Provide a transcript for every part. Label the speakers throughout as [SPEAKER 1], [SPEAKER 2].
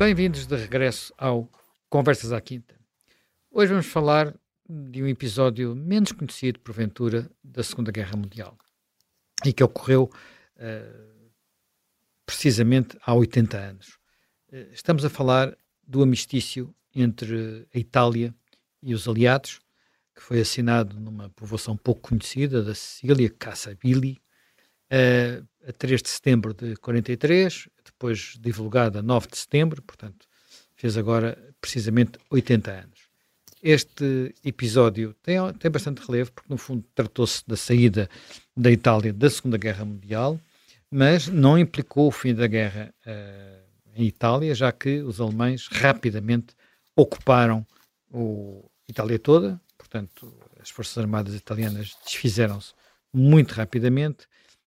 [SPEAKER 1] Bem-vindos de regresso ao Conversas à Quinta. Hoje vamos falar de um episódio menos conhecido, porventura, da Segunda Guerra Mundial e que ocorreu uh, precisamente há 80 anos. Uh, estamos a falar do amistício entre a Itália e os aliados, que foi assinado numa povoação pouco conhecida da Sicília, Cassabili, uh, a 3 de setembro de 43, depois divulgada a 9 de setembro, portanto, fez agora precisamente 80 anos. Este episódio tem, tem bastante relevo, porque no fundo tratou-se da saída da Itália da Segunda Guerra Mundial, mas não implicou o fim da guerra uh, em Itália, já que os alemães rapidamente ocuparam o, Itália toda, portanto, as Forças Armadas italianas desfizeram-se muito rapidamente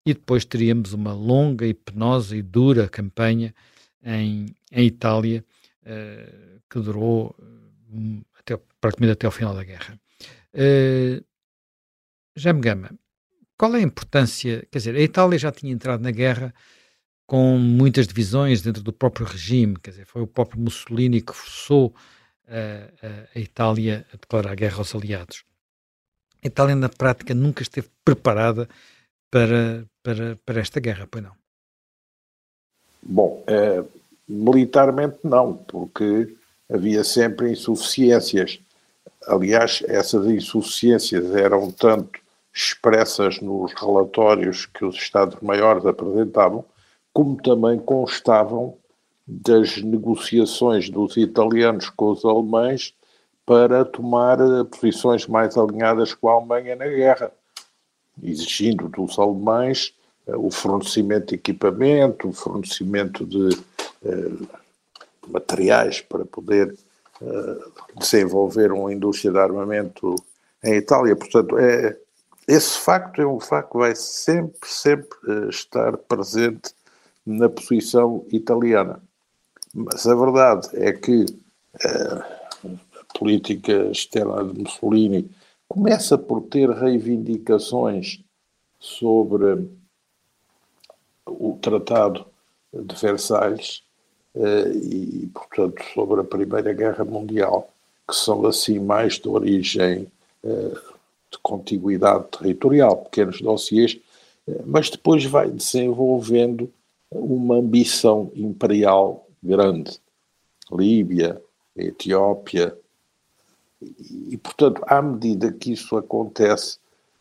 [SPEAKER 1] e depois teríamos uma longa e penosa e dura campanha em, em Itália uh, que durou uh, até, praticamente até ao final da guerra. Uh, Jaime Gama, qual é a importância? Quer dizer, a Itália já tinha entrado na guerra com muitas divisões dentro do próprio regime, quer dizer, foi o próprio Mussolini que forçou a, a Itália a declarar guerra aos aliados. A Itália, na prática, nunca esteve preparada para, para, para esta guerra, pois não?
[SPEAKER 2] Bom, é, militarmente não, porque havia sempre insuficiências. Aliás, essas insuficiências eram tanto expressas nos relatórios que os Estados-Maiores apresentavam, como também constavam das negociações dos italianos com os alemães para tomar posições mais alinhadas com a Alemanha na guerra exigindo dos alemães uh, o fornecimento de equipamento, o fornecimento de uh, materiais para poder uh, desenvolver uma indústria de armamento em Itália. Portanto, é, esse facto é um facto que vai sempre, sempre estar presente na posição italiana. Mas a verdade é que a política externa de Mussolini começa por ter reivindicações sobre o Tratado de Versalhes eh, e, portanto, sobre a Primeira Guerra Mundial, que são assim mais de origem eh, de contiguidade territorial, pequenos dossiês, eh, mas depois vai desenvolvendo uma ambição imperial grande. Líbia, Etiópia, e, portanto, à medida que isso acontece,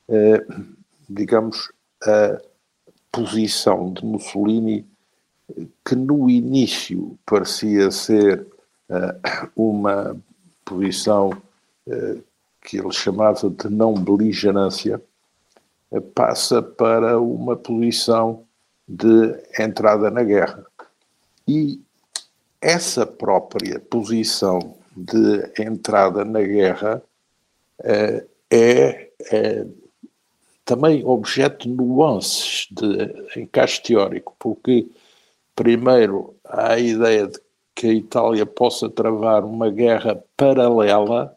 [SPEAKER 2] eh, digamos, a posição de Mussolini, que no início parecia ser eh, uma posição eh, que ele chamava de não beligerância, eh, passa para uma posição de entrada na guerra. E essa própria posição de entrada na guerra uh, é, é, também objeto de nuances de encaixe teórico, porque, primeiro, há a ideia de que a Itália possa travar uma guerra paralela,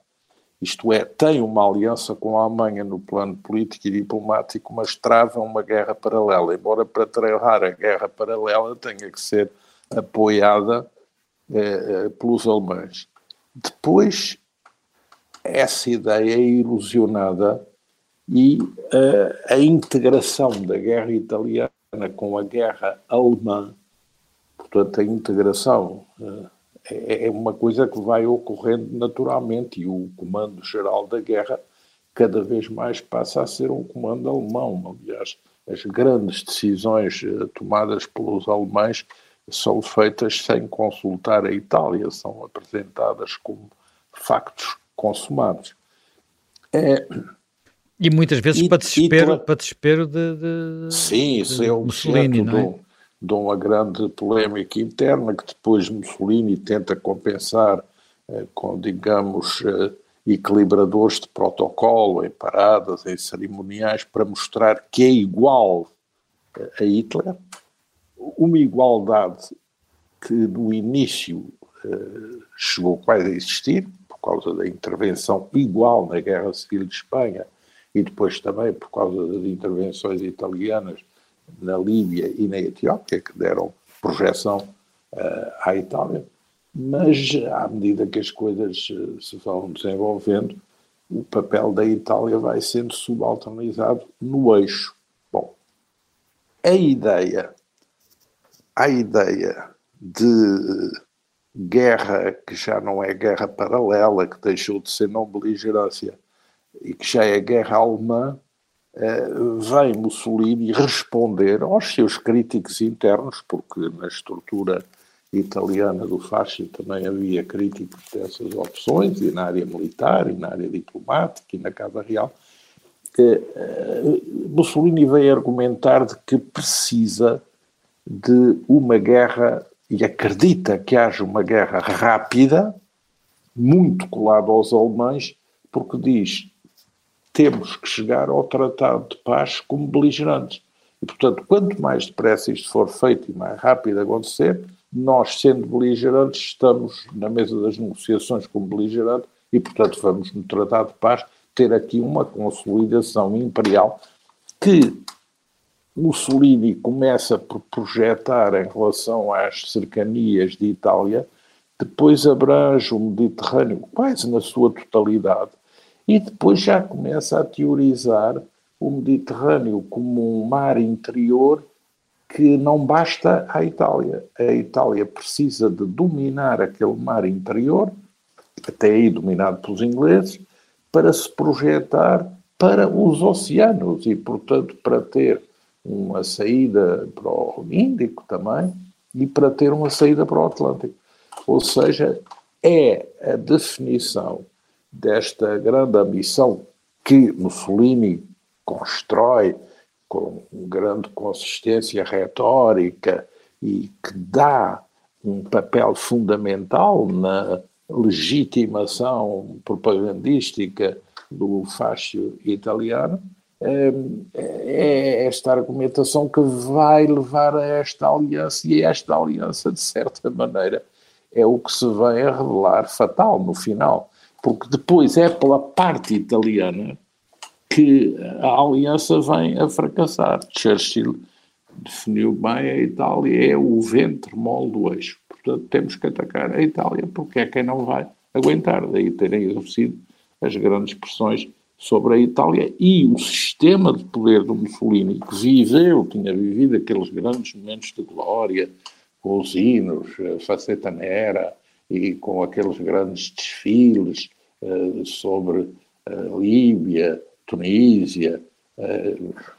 [SPEAKER 2] isto é, tem uma aliança com a Alemanha no plano político e diplomático, mas trava uma guerra paralela, embora para travar a guerra paralela tenha que ser apoiada eh, eh pelos alemães. Depois, essa ideia é ilusionada e uh, a integração da guerra italiana com a guerra alemã, portanto, a integração uh, é, é uma coisa que vai ocorrendo naturalmente e o comando geral da guerra cada vez mais passa a ser um comando alemão. Aliás, as grandes decisões uh, tomadas pelos alemães são feitas sem consultar a Itália, são apresentadas como factos consumados.
[SPEAKER 1] É, e muitas vezes e, para desespero, e, para desespero de, de
[SPEAKER 2] Sim, isso de é Mussolini, não é? De, de uma grande polémica interna que depois Mussolini tenta compensar eh, com, digamos, eh, equilibradores de protocolo em paradas, em cerimoniais, para mostrar que é igual eh, a Hitler, uma igualdade que no início uh, chegou quase a existir, por causa da intervenção igual na Guerra Civil de Espanha e depois também por causa das intervenções italianas na Líbia e na Etiópia, que deram projeção uh, à Itália. mas à medida que as coisas eh, se vão desenvolvendo, o papel da Itália vai sendo subalternizado no eixo. Bom, a ideia, a ideia de guerra que já não é guerra paralela, que deixou de ser não beligerância e que já é guerra alemã, eh, vem Mussolini responder aos seus críticos internos, porque na estrutura italiana do fascismo também havia críticos dessas opções, e na área militar, e na área diplomática, e na Casa Real. Eh, Mussolini veio argumentar de que precisa de uma guerra e acredita que haja uma guerra rápida, muito colada aos alemães, porque diz temos que chegar ao Tratado de Paz como beligerantes. E, portanto, quanto mais depressa isto for feito e mais rápido acontecer, nós, sendo beligerantes, estamos na mesa das negociações como beligerantes e, portanto, vamos no Tratado de Paz ter aqui uma consolidação imperial que Mussolini começa por projetar em relação às cercanias de Itália, depois abrange o Mediterrâneo quase na sua totalidade e depois já começa a teorizar o Mediterrâneo como um mar interior que não basta à Itália. A Itália precisa de dominar aquele mar interior, até aí dominado pelos ingleses, para se projetar para os oceanos e, portanto, para ter uma saída para o Índico também e para ter uma saída para o Atlântico. Ou seja, é a definição desta grande ambição que Mussolini constrói com grande consistência retórica e que dá um papel fundamental na legitimação propagandística do fascio italiano, é, é esta argumentação que vai levar a esta aliança, e esta aliança, de certa maneira, é o que se vem a revelar fatal no final porque depois é pela parte italiana que a aliança vem a fracassar. Churchill definiu bem a Itália é o ventre mole do eixo. Portanto, temos que atacar a Itália porque é quem não vai aguentar. Daí terem exercido as grandes pressões sobre a Itália e o sistema de poder do Mussolini, que viveu, tinha vivido aqueles grandes momentos de glória, com os hinos, a faceta nera e com aqueles grandes desfiles eh, sobre a Líbia, Tunísia, eh,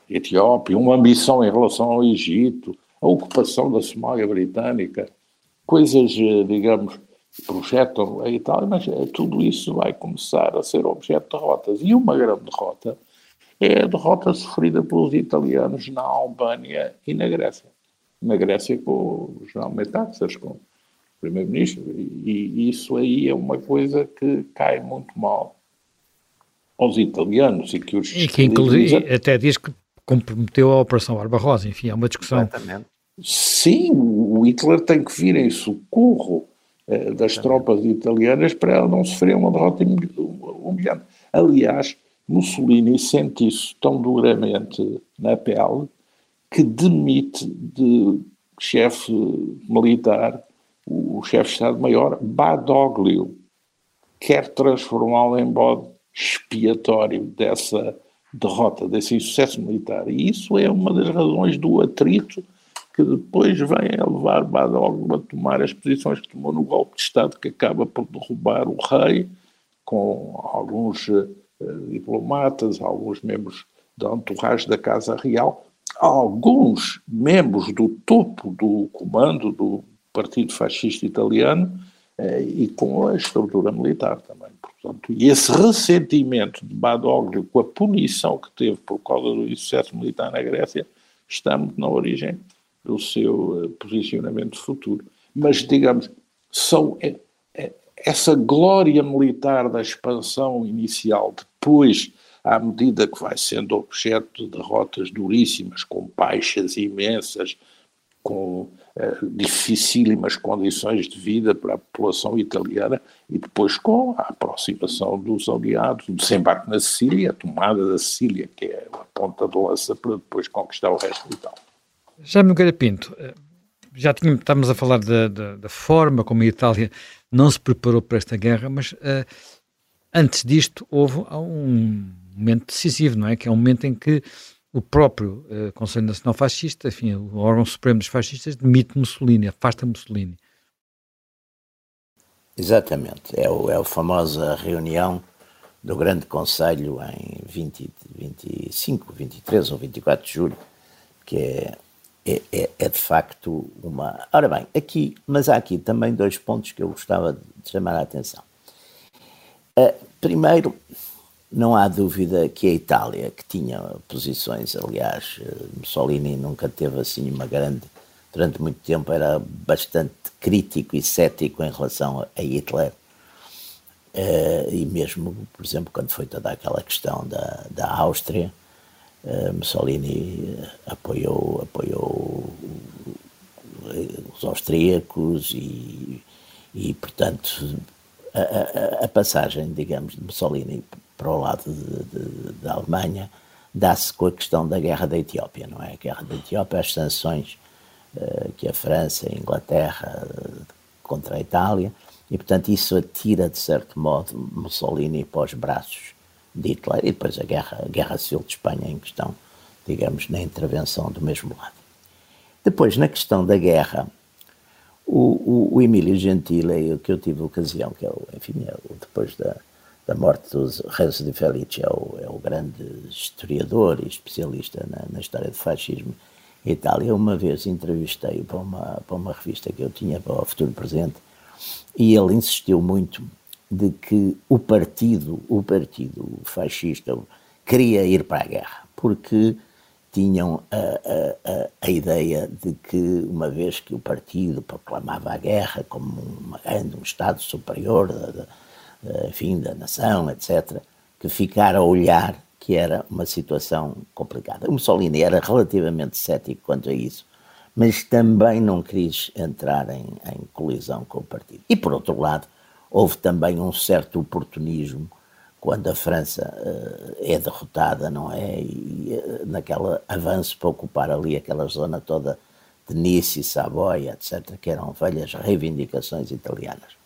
[SPEAKER 2] Etiópia, uma ambição em relação ao Egito, a ocupação da Somália britânica, coisas, eh, digamos, projetam a Itália, mas tudo isso vai começar a ser objeto de derrotas. E uma grande derrota é a derrota sofrida pelos italianos na Albânia e na Grécia. Na Grécia com o general Metaxas, com primeiro-ministro, e isso aí é uma coisa que cai muito mal aos italianos e que os
[SPEAKER 1] E que inclusive até diz que comprometeu a Operação Barbarossa, enfim, é uma discussão. Exatamente.
[SPEAKER 2] Sim, o Hitler tem que vir em socorro eh, das Exatamente. tropas italianas para ela não sofrer uma derrota humilhante. Aliás, Mussolini sente isso tão duramente na pele que demite de chefe militar o chefe de Estado-Maior, Badoglio, quer transformá-lo em bode expiatório dessa derrota, desse insucesso militar. E isso é uma das razões do atrito que depois vem a levar Badoglio a tomar as posições que tomou no golpe de Estado, que acaba por derrubar o rei, com alguns uh, diplomatas, alguns membros da entourage da Casa Real, alguns membros do topo do comando do Partido Fascista Italiano eh, e com a estrutura militar também. Portanto, e esse ressentimento de Badoglio com a punição que teve por causa do insucesso militar na Grécia está muito na origem do seu eh, posicionamento futuro. Mas, digamos, são é, é, essa glória militar da expansão inicial, depois, à medida que vai sendo objeto de derrotas duríssimas, com baixas imensas, com eh, dificílimas condições de vida para a população italiana e depois com a aproximação dos aliados, o desembarque na Sicília, a tomada da Sicília, que é a ponta de lança para depois conquistar o resto do Itália.
[SPEAKER 1] Já Nogueira Pinto, eh, já tínhamos, estamos a falar da, da, da, forma como a Itália não se preparou para esta guerra, mas uh, antes disto houve um momento decisivo, não é? Que é um momento em que o próprio uh, Conselho Nacional Fascista, enfim, o órgão supremo dos fascistas, demite Mussolini, afasta Mussolini.
[SPEAKER 3] Exatamente, é, o, é a famosa reunião do Grande Conselho em 20, 25, 23 ou 24 de julho, que é, é, é, é, de facto uma. Ora bem, aqui, mas há aqui também dois pontos que eu gostava de chamar a atenção. Uh, primeiro, não há dúvida que a Itália, que tinha posições, aliás, eh, Mussolini nunca teve assim uma grande. Durante muito tempo era bastante crítico e cético em relação a Hitler. Uh, e mesmo, por exemplo, quando foi toda aquela questão da, da Áustria, Mussolini apoiou, apoiou os austríacos e, e portanto, a, a, a, passagem, digamos, de Mussolini para o lado da Alemanha dá-se com a questão da guerra da Etiópia, não é? A guerra da Etiópia, as sanções uh, que a França e a Inglaterra contra a Itália, e portanto isso atira, de certo modo, Mussolini para os braços de Hitler, e depois a guerra, a guerra civil de Espanha em questão, digamos, na intervenção do mesmo lado. Depois, na questão da guerra, o, o, o Emílio Gentile, que eu tive ocasião, que é o, enfim, é o, depois da, da morte do Renzo Di Felice, é o, é o grande historiador e especialista na, na história do fascismo em Itália. Uma vez entrevistei-o para uma, para uma revista que eu tinha para o Futuro Presente e ele insistiu muito de que o partido, o partido fascista queria ir para a guerra, porque tinham a, a, a, ideia de que, uma vez que o partido proclamava a guerra como uma um Estado superior da, eh, enfim, da nação, etc., que ficar a olhar que era uma situação complicada. O Mussolini era relativamente cético quanto a isso, mas também não quis entrar em, em colisão com o partido. E, por outro lado, houve também um certo oportunismo quando a França uh, é derrotada, não é? E uh, naquela avanço para ocupar ali aquela zona toda de Nice Savoia, etc., que eram velhas reivindicações italianas.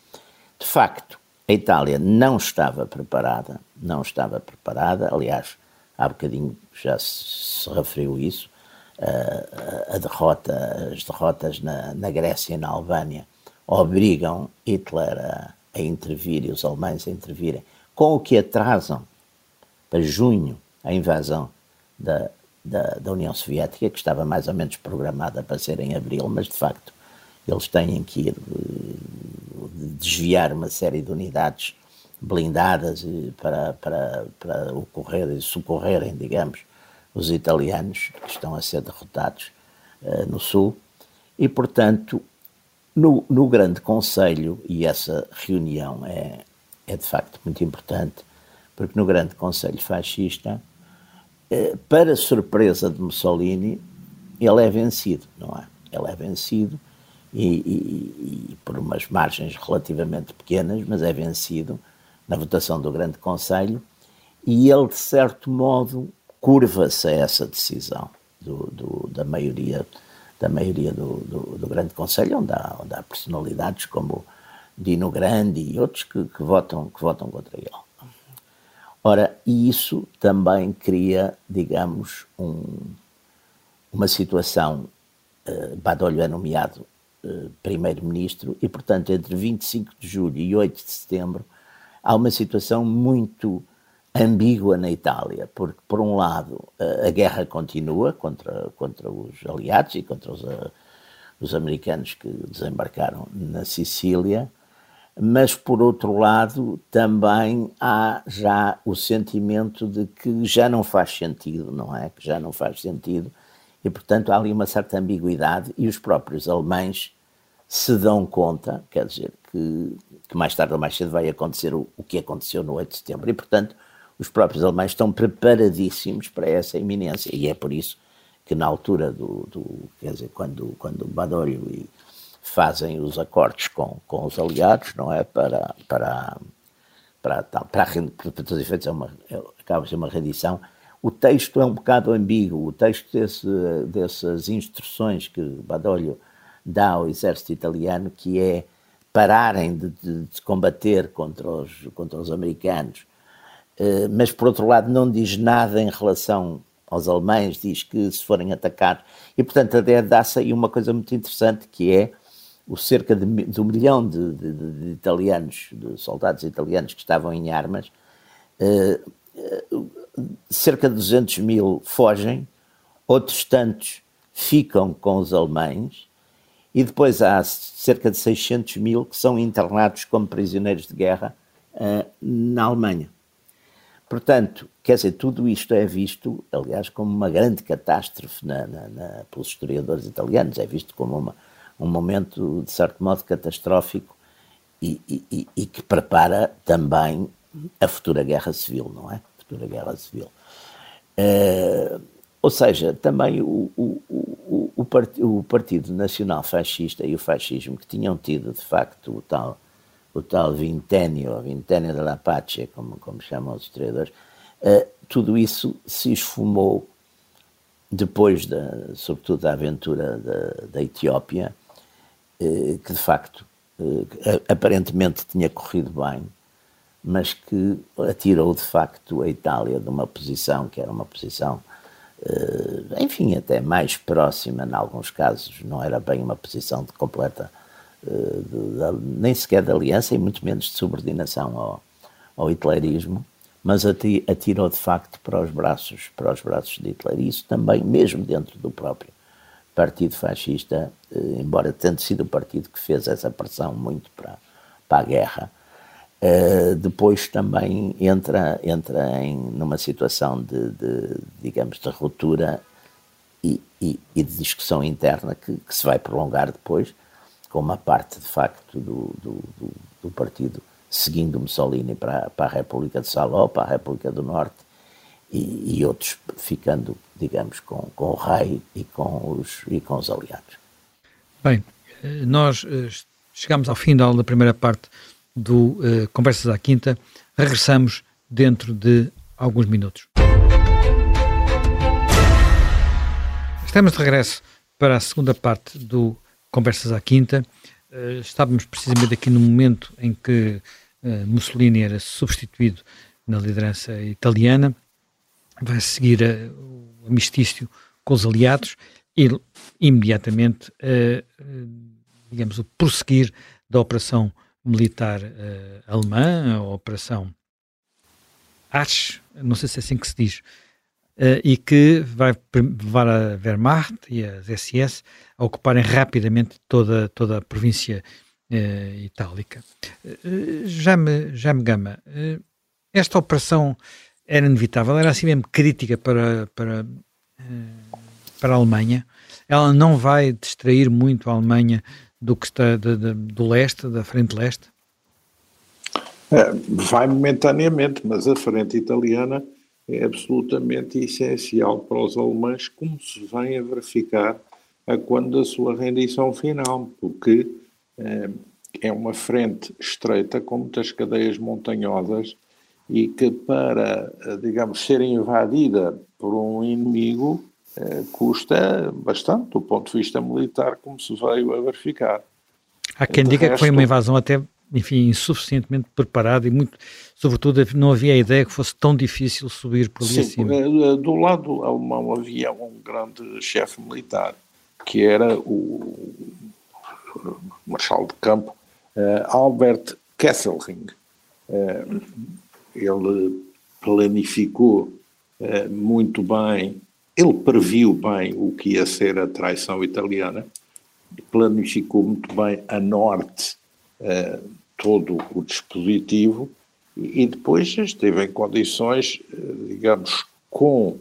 [SPEAKER 3] De facto, a Itália não estava preparada, não estava preparada, aliás, há bocadinho já se, referiu isso, a, a derrota, as derrotas na, na, Grécia e na Albânia obrigam Hitler a, a intervir e os alemães a intervirem, com o que atrasam para junho a invasão da, da, da, União Soviética, que estava mais ou menos programada para ser em abril, mas de facto eles têm que ir desviar uma série de unidades blindadas para, para, para ocorrer e socorrerem, digamos, os italianos que estão a ser derrotados uh, no Sul. E, portanto, no, no Grande Conselho, e essa reunião é, é de facto muito importante, porque no Grande Conselho Fascista, uh, para surpresa de Mussolini, ele é vencido, não é? Ele é vencido e, e, e, por umas margens relativamente pequenas, mas é vencido na votação do Grande Conselho e ele, de certo modo, curva-se a essa decisão do, do, da maioria, da maioria do, do, do Grande Conselho, onde há, onde há personalidades como Dino Grande e outros que, que, votam, que votam contra ele. Ora, isso também cria, digamos, um, uma situação. Uh, Badolho é nomeado eh, primeiro-ministro e, portanto, entre 25 de julho e 8 de setembro há uma situação muito ambígua na Itália, porque, por um lado, a guerra continua contra, contra os aliados e contra os, os americanos que desembarcaram na Sicília, mas, por outro lado, também há já o sentimento de que já não faz sentido, não é? Que já não faz sentido e, portanto, há ali uma certa ambiguidade e os próprios alemães se dão conta, quer dizer, que, que mais tarde ou mais cedo vai acontecer o, o que aconteceu no 8 de setembro. E, portanto, os próprios alemães estão preparadíssimos para essa iminência. E é por isso que, na altura do, do quer dizer, quando, quando Badoglio fazem os acordos com, com os aliados, não é? Para, para, para, para, para, para todos os efeitos, é uma, é, acaba ser uma rendição o texto é um bocado ambíguo, o texto desse, dessas instruções que Badolho dá ao exército italiano, que é pararem de, de, de combater contra os, contra os americanos, mas por outro lado não diz nada em relação aos alemães, diz que se forem atacados. E portanto dá-se aí uma coisa muito interessante que é o cerca de, de um milhão de, de, de, italianos, de soldados italianos que estavam em armas, uh, cerca de 200 mil fogem, outros tantos ficam com os alemães, e depois há cerca de 600 mil que são internados como prisioneiros de guerra na Alemanha. Portanto, quer dizer, tudo isto é visto, aliás, como uma grande catástrofe na, na, na, pelos historiadores italianos, é visto como uma, um momento, de certo modo, catastrófico e, e, e, que prepara também a futura guerra civil, não é? A futura guerra civil. Uh, ou seja, também o, o, o, o, part, o Partido Nacional Fascista e o fascismo, que tinham tido, de facto, o tal, o tal vintênio, vintênio da Pace, como, como chamam os historiadores, uh, tudo isso se esfumou depois, da, sobretudo, da aventura da, da Etiópia, uh, que de facto, uh, aparentemente tinha corrido bem, mas que atirou de facto a Itália de uma posição que era uma posição enfim, até mais próxima, em alguns casos, não era bem uma posição de completa, de, de, nem sequer de aliança e muito menos de subordinação ao, ao hitlerismo, mas atirou de facto para os braços, para os braços de Hitler. Isso também, mesmo dentro do próprio Partido Fascista, eh, embora tenha sido o partido que fez essa pressão muito para, para a guerra, Uh, depois também entra, entra em numa situação de, de digamos, de ruptura e, e, e, de discussão interna que, que, se vai prolongar depois, com uma parte, de facto, do, do, do, do partido seguindo Mussolini para, para, a República de Saló, para a República do Norte, e, e, outros ficando, digamos, com, com o rei e com os, e com os aliados.
[SPEAKER 1] Bem, nós eh, chegamos ao fim da primeira parte do uh, Conversas à Quinta. Regressamos dentro de alguns minutos. Estamos de regresso para a segunda parte do Conversas à Quinta. Uh, estávamos precisamente aqui no momento em que uh, Mussolini era substituído na liderança italiana. Vai seguir o amistício com os aliados e imediatamente, digamos, o prosseguir da operação militar alemã, a Operação Arch, não sei se é assim que se diz, e que vai levar a Wehrmacht e as SS a ocuparem rapidamente toda, toda a província uh, itálica. já, me, já me gama, esta operação era inevitável, era assim mesmo crítica para, para, para a Alemanha. Ela não vai distrair muito a Alemanha do que está de, de, do leste, da frente leste?
[SPEAKER 2] É, vai momentaneamente, mas a frente italiana é absolutamente essencial para os alemães, como se vem a verificar a quando da sua rendição final, porque é, é uma frente estreita com muitas cadeias montanhosas e que para, digamos, ser invadida por um inimigo eh, custa bastante do ponto de vista militar, como se veio a verificar.
[SPEAKER 1] Há quem diga resto, que foi uma invasão até, enfim, insuficientemente preparada e muito, sobretudo, não havia a ideia que fosse tão difícil subir por ali
[SPEAKER 2] sim,
[SPEAKER 1] acima.
[SPEAKER 2] Eh, do lado alemão havia um grande chefe militar, que era o marshal de campo uh, Albert Kesselring. Ele planificou muito bem ele previu bem o que ia ser a traição italiana, planificou muito bem a norte todo o dispositivo e, depois esteve em condições, uh, digamos, com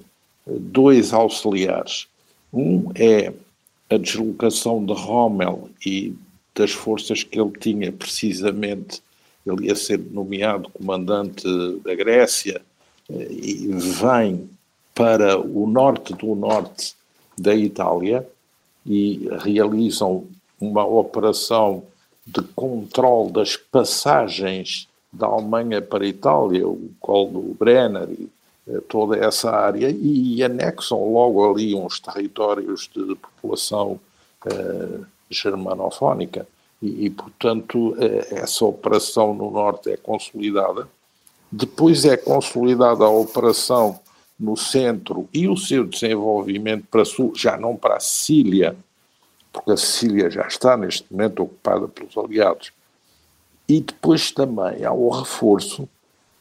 [SPEAKER 2] dois auxiliares. Um é a deslocação de Rommel e das forças que ele tinha, precisamente, ele ia ser nomeado comandante da Grécia eh, e vem para o norte do norte da Itália e realizam uma operação de controle das passagens da Alemanha para a Itália, o Colo do Brenner e eh, toda essa área, e anexam logo ali uns territórios de população uh, germanofónica. E, e, portanto, essa operação no Norte é consolidada. Depois é consolidada a operação no centro e o seu desenvolvimento para sul, já não para a Sicília, porque a Sicília já está neste momento ocupada pelos aliados. E depois também há o reforço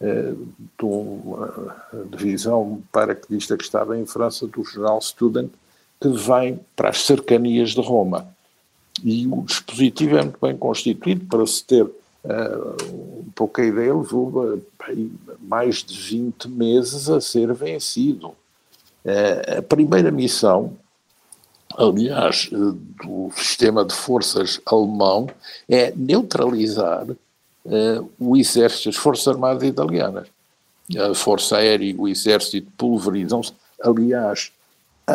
[SPEAKER 2] eh, de uma divisão paraquedista que estava em França, do general Student, que vem para as cercanias de Roma. E o dispositivo é muito bem constituído para se ter uh, um pouco a ideia, levou mais de 20 meses a ser vencido. Uh, a primeira missão, aliás, do sistema de forças alemão é neutralizar o exército, as forças armadas italianas. A força aérea e o exército pulverizam-se. Aliás,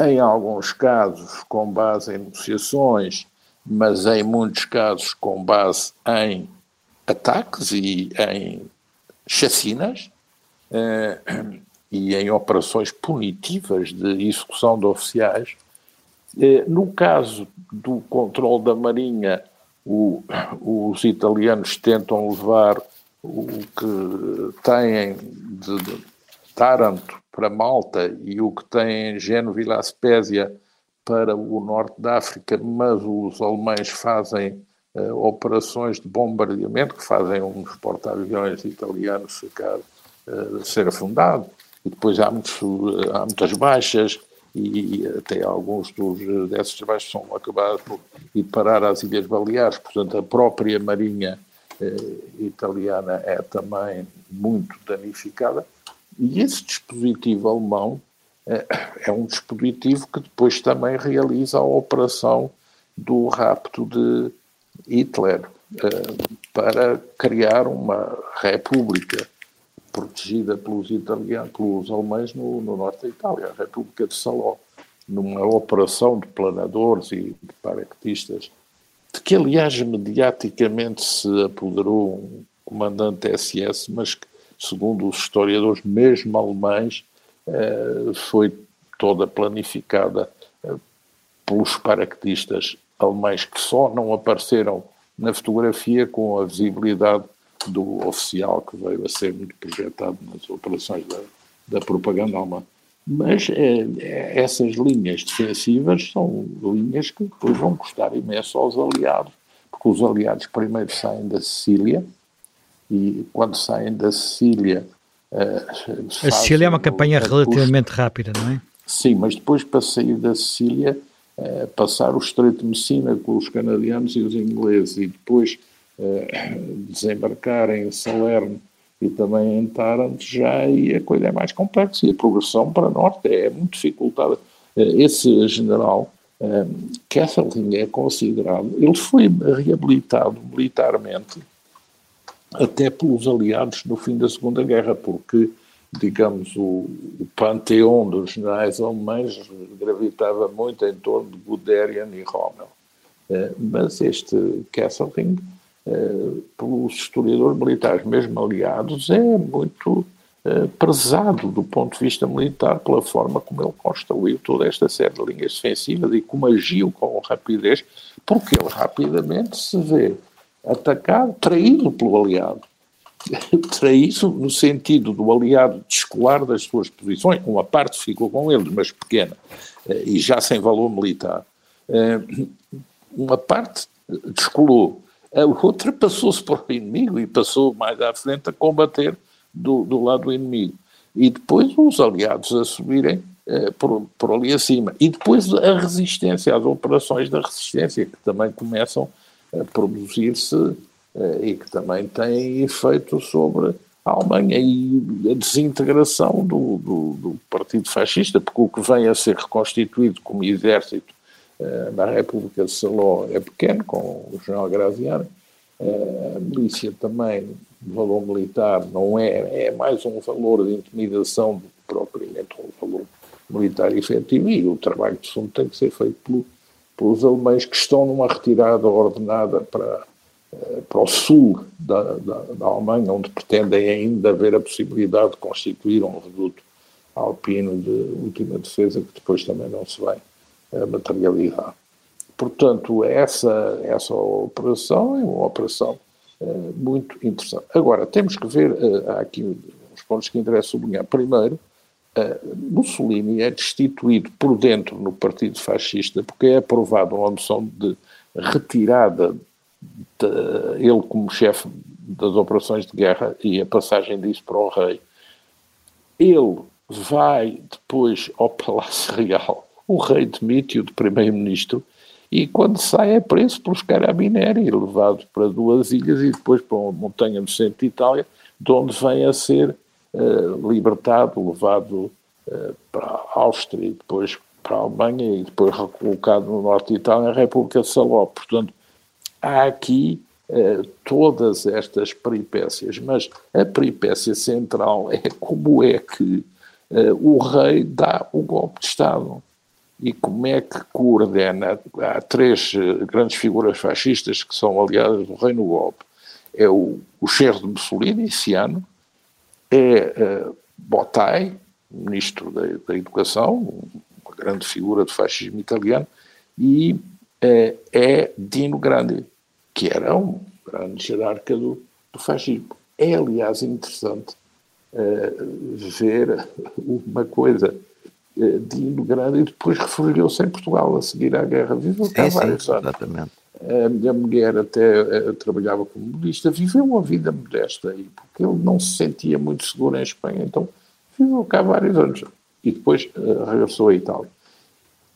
[SPEAKER 2] em alguns casos com base em negociações, mas em muitos casos com base em ataques e em chacinas eh, e em operações punitivas de execução de oficiais. Eh, no caso do controle da Marinha, o, os italianos tentam levar o que têm de, de Taranto para Malta e o que têm em Génova e La Spezia para o norte da África, mas os alemães fazem uh, operações de bombardeamento que fazem uns porta-aviões italianos ficar, uh, ser afundado, e depois há, muitos, há muitas baixas, e até alguns dos, desses baixos são acabados por ir parar às Ilhas Baleares, portanto a própria marinha eh, italiana é também muito danificada, e esse dispositivo alemão é, é um dispositivo que depois também realiza a operação do rapto de Hitler eh, para criar uma república protegida pelos italianos, pelos alemães no, no, norte da Itália, a República de Saló, numa operação de planadores e de paraquedistas, de que aliás mediaticamente se apoderou um comandante SS, mas que, segundo os historiadores, mesmo alemães, eh, foi toda planificada eh, pelos paraquedistas alemães que só não apareceram na fotografia com a visibilidade do oficial que veio a ser muito projetado nas operações da, da propaganda alemã. Mas é, essas linhas defensivas são linhas que depois vão custar imenso aos aliados, porque os aliados primeiro saem da Sicília e quando saem da Sicília
[SPEAKER 1] a Sicília é uma campanha relativamente rápida, não é?
[SPEAKER 2] Sim, mas depois para sair da Sicília, passar o Estreito de Messina com os canadianos e os ingleses e depois desembarcar em Salerno e também em Taranto, já aí a coisa é mais complexa e a progressão para norte é muito dificultada. Uh, esse general, uh, Kesselring, é considerado, ele foi reabilitado militarmente até pelos aliados no fim da Segunda Guerra, porque, digamos, o, o panteão dos generais alemães gravitava muito em torno de Guderian e Rommel. Eh, mas este Kesselring, eh, pelos historiadores militares, mesmo aliados, é muito eh, prezado do ponto de vista militar pela forma como ele construiu toda esta série de linhas defensivas e como agiu com rapidez, porque ele rapidamente se vê atacado, traído pelo aliado. Traído no sentido do aliado descolar das suas posições, uma parte ficou com eles, mas pequena, eh, e já sem valor militar. Eh, uma parte descolou, a outra passou-se para o inimigo e passou mais à frente a combater do, do lado do inimigo. E depois os aliados a subirem eh, por, por ali acima. E depois a resistência, as operações da resistência, que também começam a produzir-se eh, e que também tem efeito sobre a Alemanha e a desintegração do, do, do, Partido Fascista, porque o que vem a ser reconstituído como exército na República de Saló é pequeno, com o general Graziano, eh, a milícia também, o valor militar, não é, é mais um valor de intimidação do que propriamente um valor militar efetivo, e o trabalho de fundo tem que ser feito pelo, pelos alemães que estão numa retirada ordenada para, eh, para o sul da, da, da, Alemanha, onde pretendem ainda haver a possibilidade de constituir um reduto alpino de última defesa, que depois também não se vai uh, materializar. portanto, essa, essa operação é uma operação uh, muito interessante. Agora, temos que ver, uh, há aqui uns pontos que interessa sublinhar. Primeiro, Mussolini é destituído por dentro no Partido Fascista porque é aprovada uma moção de retirada de ele como chefe das operações de guerra e a passagem disso para o rei. Ele vai depois ao Palácio Real, o rei demite-o de primeiro-ministro e quando sai é preso pelos carabinieri, levado para duas ilhas e depois para uma montanha no centro de Itália, de onde vem a ser uh, libertado, levado uh, para a Áustria e depois para a Alemanha e depois recolocado no norte de Itália, na República de Saló. Portanto, há aqui uh, todas estas peripécias, mas a peripécia central é como é que o rei dá o golpe de Estado e como é que coordena. Há três eh, grandes figuras fascistas que são aliadas do Reino Golpe. É o, o chefe de Mussolini, esse ano, é uh, Bottai, ministro da, da, Educação, uma grande figura do fascismo italiano, e uh, é Dino Grande, que era um grande jerarca do, do fascismo. É, aliás, interessante uh, ver uma coisa eh, de imigrante e depois refugiou-se em Portugal a seguir à guerra. Viveu cá vários anos. Exatamente. A minha mulher até eh, trabalhava como modista, viveu uma vida modesta aí, porque ele não se sentia muito seguro em Espanha, então viveu cá vários anos. E depois uh, regressou à Itália.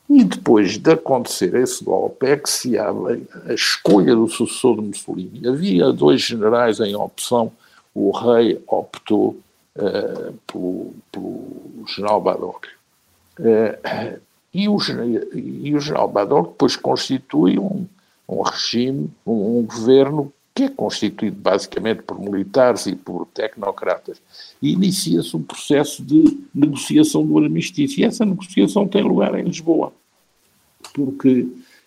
[SPEAKER 2] E depois de acontecer esse golpe, é que se abre a escolha do sucessor de Mussolini. Havia dois generais em opção, o rei optou uh, pelo, pelo general Badoglio. Uh, e, o, e o general Badoc depois constitui um, um regime, um, um, governo que é constituído basicamente por militares e por tecnocratas. E inicia-se um processo de negociação do armistício. E essa negociação tem lugar em Lisboa, porque,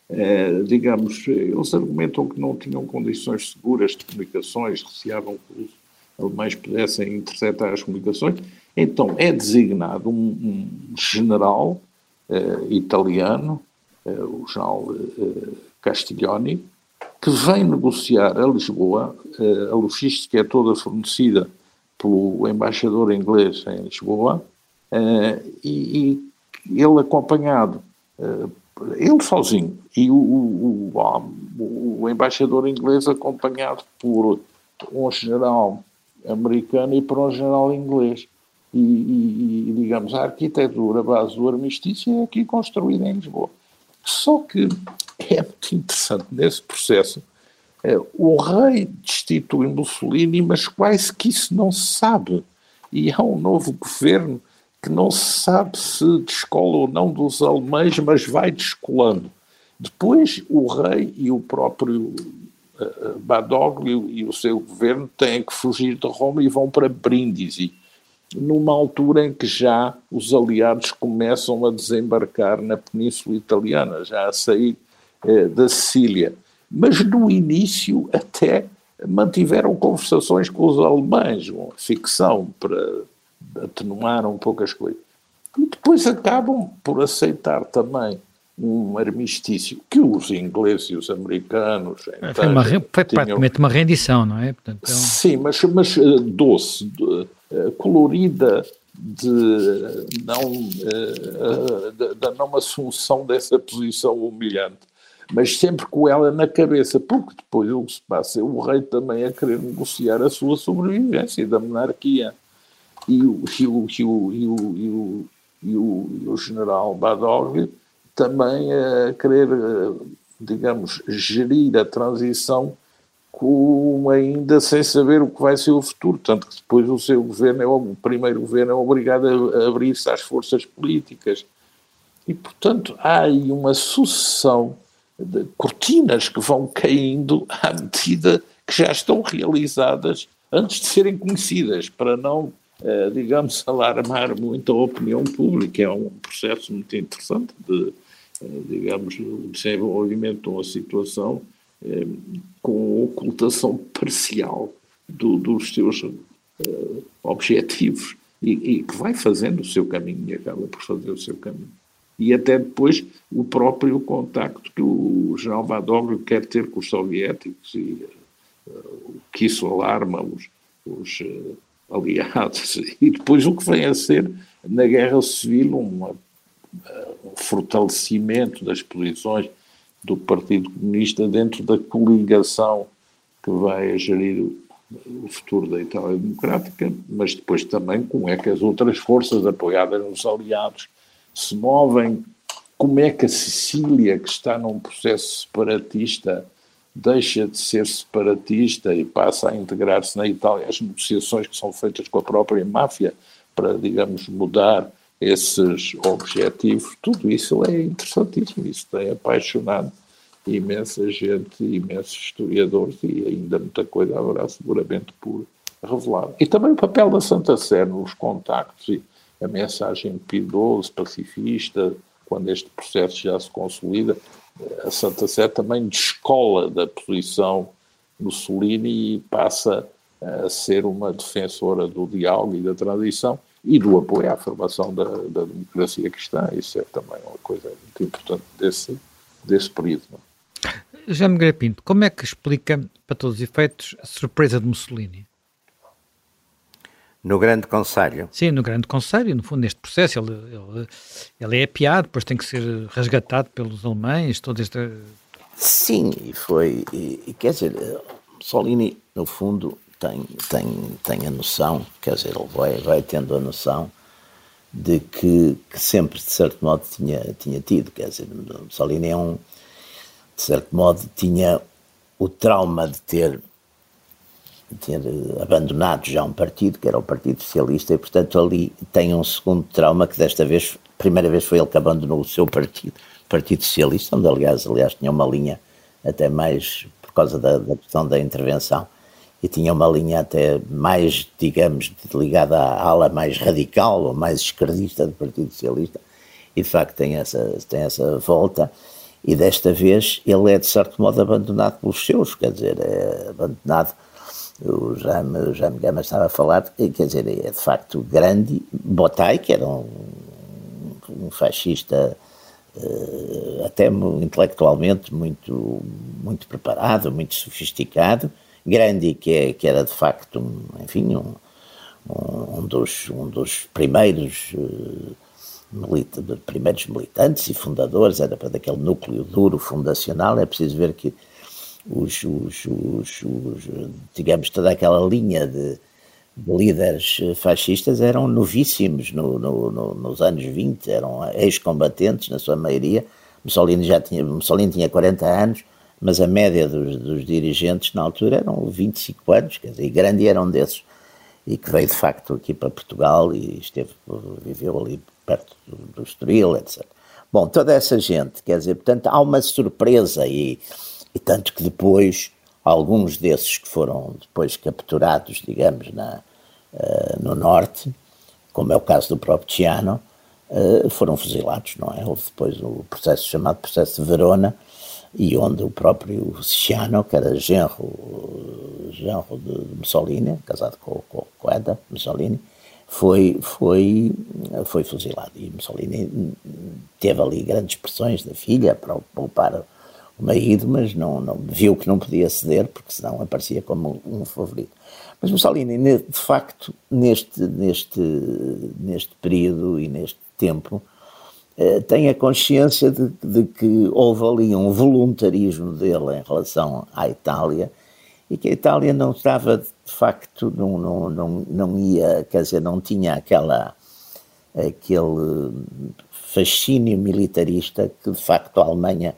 [SPEAKER 2] eh, digamos, eles argumentam que não tinham condições seguras de comunicações, receavam que os alemães pudessem interceptar as comunicações, então é designado um, um general uh, italiano, uh, o general uh, Castiglioni, que vem negociar a Lisboa, a logística é toda fornecida pelo embaixador inglês em Lisboa, e, e, ele acompanhado, ele sozinho, e o, o, o, o embaixador inglês acompanhado por um general americano e por um general inglês. E, e, e, digamos, a arquitetura base do armistício é aqui construída em Lisboa. Só que é muito interessante nesse processo. É, o rei destitui Mussolini, mas quase que isso não se sabe. E há um novo governo que não se sabe se descola ou não dos alemães, mas vai descolando. Depois o rei e o próprio uh, Badoglio e o seu governo têm que fugir de Roma e vão para Brindisi numa altura em que já os aliados começam a desembarcar na Península Italiana, já a sair eh, da Sicília. Mas no início até mantiveram conversações com os alemães, uma ficção para atenuar um pouco as coisas. E depois acabam por aceitar também um armistício que os ingleses e os americanos.
[SPEAKER 1] Foi, uma, foi praticamente uma rendição, não é?
[SPEAKER 2] Portanto, então... Sim, mas, mas uh, doce, colorida de não, de, de não assunção dessa posição humilhante, mas sempre com ela na cabeça, porque depois o que se passa é o rei também a querer negociar a sua sobrevivência da monarquia. E o, e o, e o, e o, e o, e o, general Badoglio também a querer, digamos, gerir a transição com ainda sem saber o que vai ser o futuro, tanto que depois o seu governo, é, o primeiro governo é obrigado a abrir-se às forças políticas. E, portanto, há aí uma sucessão de cortinas que vão caindo à medida que já estão realizadas antes de serem conhecidas, para não eh, digamos, alarmar muito a opinião pública. É um processo muito interessante de, eh, digamos, desenvolvimento de uma situação com ocultação parcial do, dos seus objetivos e, que vai fazendo o seu caminho e acaba por fazer o seu caminho. e até depois o próprio contacto que o general Badoglio quer ter com os soviéticos e uh, que isso alarma os, os uh, aliados. E depois o que vem a ser, na Guerra Civil, uma, uh, um fortalecimento das posições do Partido Comunista dentro da coligação que vai gerir o futuro da Itália Democrática, mas depois também como é que as outras forças apoiadas nos aliados se movem, como é que a Sicília, que está num processo separatista, deixa de ser separatista e passa a integrar-se na Itália, as negociações que são feitas com a própria máfia para, digamos, mudar esses objetivos, tudo isso é interessantíssimo, isso tem apaixonado imensa gente, imensos historiadores e ainda muita coisa haverá seguramente por revelar. E também o papel da Santa Sé nos contactos e a mensagem piedosa, pacifista, quando este processo já se consolida, a Santa Sé também descola da posição Mussolini e passa a ser uma defensora do diálogo e da tradição e do apoio à formação da, da democracia cristã. Isso é também uma coisa muito importante desse, desse período.
[SPEAKER 1] Jaime Grapinto, como é que explica, para todos os efeitos, a surpresa de Mussolini?
[SPEAKER 3] No Grande Conselho?
[SPEAKER 1] Sim, no Grande Conselho, no fundo, neste processo, ele, ele, ele é apiado, depois tem que ser resgatado pelos alemães, todo este...
[SPEAKER 3] Sim, e foi, e, quer dizer, Mussolini, no fundo, tem, tem, tem a noção, quer dizer, ele vai, vai tendo a noção de que, que sempre, de certo modo, tinha, tinha tido, quer dizer, Mussolini é um de certo modo, tinha o trauma de ter, de ter abandonado já um partido, que era o Partido Socialista, e, portanto, ali tem um segundo trauma que desta vez, primeira vez foi ele que abandonou o seu partido, Partido Socialista, onde, aliás, aliás tinha uma linha até mais, por causa da, da questão da intervenção, e tinha uma linha até mais, digamos, ligada à ala mais radical ou mais esquerdista do Partido Socialista, e de facto tem essa, tem essa volta e desta vez ele é de certo modo abandonado pelos seus, quer dizer, é abandonado. O Jaime, o Jaime Gama estava a falar, quer dizer, é de facto grande. Botai, que era um, um fascista uh, até intelectualmente muito, muito preparado, muito sofisticado. Grande, que, é, que era de facto, enfim, um, um, dos, um dos primeiros. Uh, milita, primeiros militantes e fundadores, era para daquele núcleo duro fundacional, é preciso ver que os, os, os, os digamos, toda aquela linha de, de líderes fascistas eram novíssimos no, no, no, nos anos 20, eram ex-combatentes na sua maioria, Mussolini já tinha, Mussolini tinha 40 anos, mas a média dos, dos dirigentes na altura eram 25 anos, quer dizer, e Grande era um desses, e que veio de facto aqui para Portugal e esteve, viveu ali perto do, do Estoril, etc. Bom, toda essa gente, quer dizer, portanto, há uma surpresa e, e tanto que depois alguns desses que foram depois capturados, digamos, na, uh, no norte, como é o caso do próprio Tiano, uh, foram fuzilados, não é? Houve depois o processo chamado processo de Verona, e onde o próprio Ciano, que era genro, genro de Mussolini, casado com, com, com Eda Mussolini, foi, foi, foi fuzilado. E Mussolini teve ali grandes pressões da filha para poupar o marido, mas não, não, viu que não podia ceder, porque senão aparecia como um favorito. Mas Mussolini, de facto, neste, neste, neste período e neste tempo, eh, tem a consciência de, de, que houve ali um voluntarismo dele em relação à Itália e que a Itália não estava, de facto, não, não, não, não ia, quer dizer, não tinha aquela, aquele fascínio militarista que, de facto, a Alemanha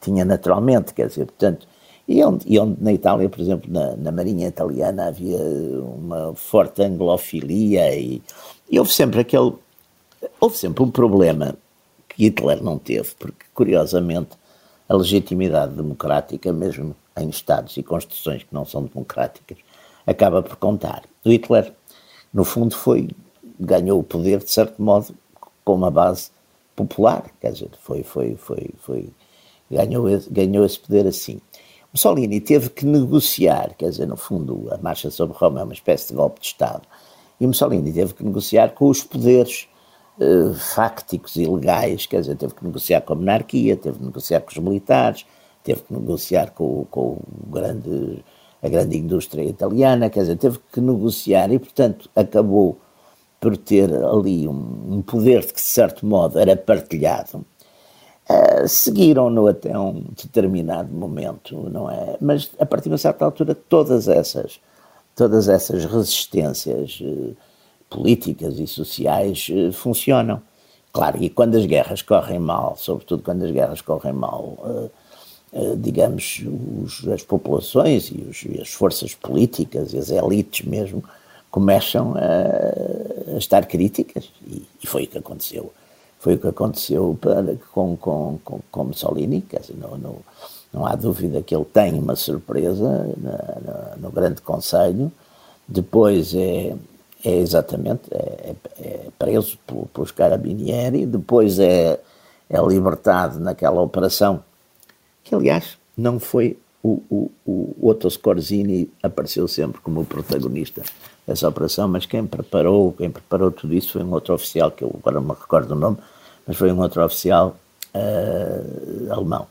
[SPEAKER 3] tinha naturalmente, quer dizer, portanto, e onde, e onde na Itália, por exemplo, na, na Marinha Italiana havia uma forte anglofilia e, e houve sempre aquele, houve sempre um problema Hitler não teve, porque, curiosamente, a legitimidade democrática, mesmo em Estados e Constituições que não são democráticas, acaba por contar. O Hitler, no fundo, foi, ganhou o poder, de certo modo, com uma base popular, quer dizer, foi, foi, foi, foi, ganhou, ganhou esse poder assim. Mussolini teve que negociar, quer dizer, no fundo, a marcha sobre Roma é uma espécie de golpe de Estado, e Mussolini teve que negociar com os poderes uh, fácticos e legais, quer dizer, teve que negociar com a monarquia, teve que negociar com os militares, teve que negociar com, com grande, a grande indústria italiana, quer dizer, teve que negociar e, portanto, acabou por ter ali um, um poder que, de certo modo, era partilhado. Uh, Seguiram-no até um determinado momento, não é? Mas a partir de uma certa altura, todas essas, todas essas resistências uh, políticas e sociais uh, funcionam. Claro, e quando as guerras correm mal, sobretudo quando as guerras correm mal, digamos, os, as populações e, os, e, as forças políticas e as elites mesmo começam a, a estar críticas e, e, foi o que aconteceu. Foi o que aconteceu para, com, com, com, com Mussolini, quer dizer, não, não, não há dúvida que ele tem uma surpresa na, na, no Grande Conselho, depois é, é exatamente é, é preso pelos carabinieri, depois é, é libertado naquela operação, que aliás não foi o, o, o Otto Scorzini apareceu sempre como protagonista essa operação, mas quem preparou, quem preparou tudo isso foi um outro oficial, que eu agora não me recordo o nome, mas foi um outro oficial uh, alemão,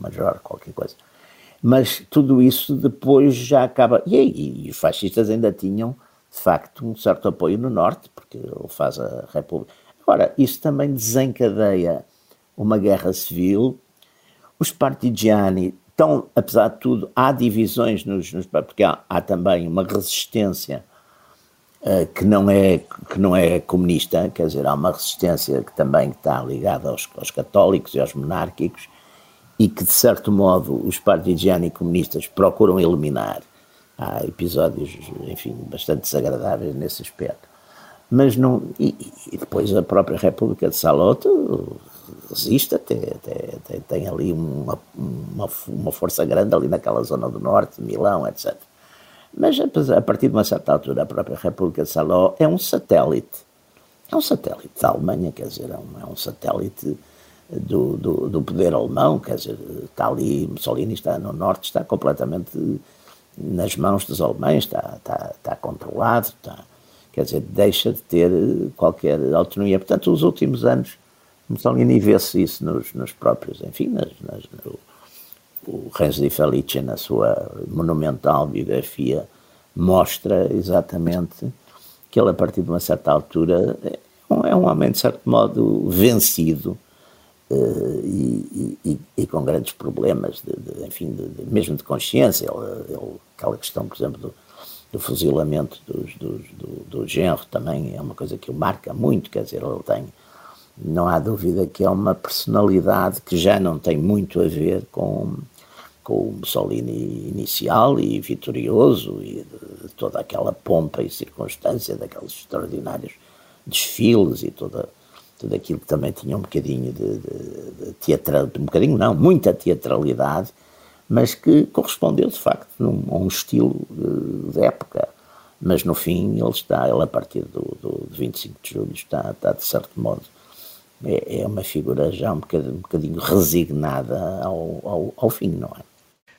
[SPEAKER 3] major, qualquer coisa. Mas tudo isso depois já acaba. E, e, e, os fascistas ainda tinham, de facto, um certo apoio no Norte, porque ele faz a República. Agora, isso também desencadeia uma guerra civil. Os partigiani estão, apesar de tudo, há divisões nos. nos porque há, há também uma resistência eh, que não é que não é comunista, quer dizer, há uma resistência que também está ligada aos, aos católicos e aos monárquicos e que, de certo modo, os partigiani comunistas procuram eliminar. Há episódios, enfim, bastante desagradáveis nesse aspecto. Mas não. E, e depois a própria República de Saloto resiste, até, até, até tem ali uma, uma, uma força grande ali naquela zona do norte, Milão, etc. Mas a partir de uma certa altura, a própria República de Saló é um satélite. É um satélite da Alemanha, quer dizer, é um, é um satélite do, do, do, poder alemão, quer dizer, está ali, Mussolini está no norte, está completamente nas mãos dos alemães, está, está, está controlado, está, quer dizer, deixa de ter qualquer autonomia. Portanto, os últimos anos, Mussolini vê-se isso nos, nos próprios, enfim, nas, nas no, o Renzo Felice, na sua monumental biografia, mostra exatamente que ele, a partir de uma certa altura, é um homem, de certo modo, vencido e, e, e, com grandes problemas, de, de, enfim, de, mesmo de consciência. Ele, ele, aquela questão, por exemplo, do, do fuzilamento dos, dos, do, do genro também é uma coisa que o marca muito, quer dizer, ele tem não há dúvida que é uma personalidade que já não tem muito a ver com, com o Mussolini inicial e vitorioso e de toda aquela pompa e circunstância daqueles extraordinários desfiles e toda tudo aquilo que também tinha um bocadinho de, de, de teatral, um bocadinho não, muita teatralidade, mas que correspondeu de facto num, a um estilo de, de, época. Mas no fim ele está, ele a partir do, do 25 de julho está, está de certo modo é, é uma figura já um bocadinho, um bocadinho resignada ao, ao, ao fim, não é?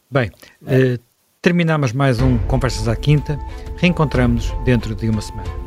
[SPEAKER 1] Bem, é. uh, terminamos mais um Conversas à Quinta. Reencontramos dentro de uma semana.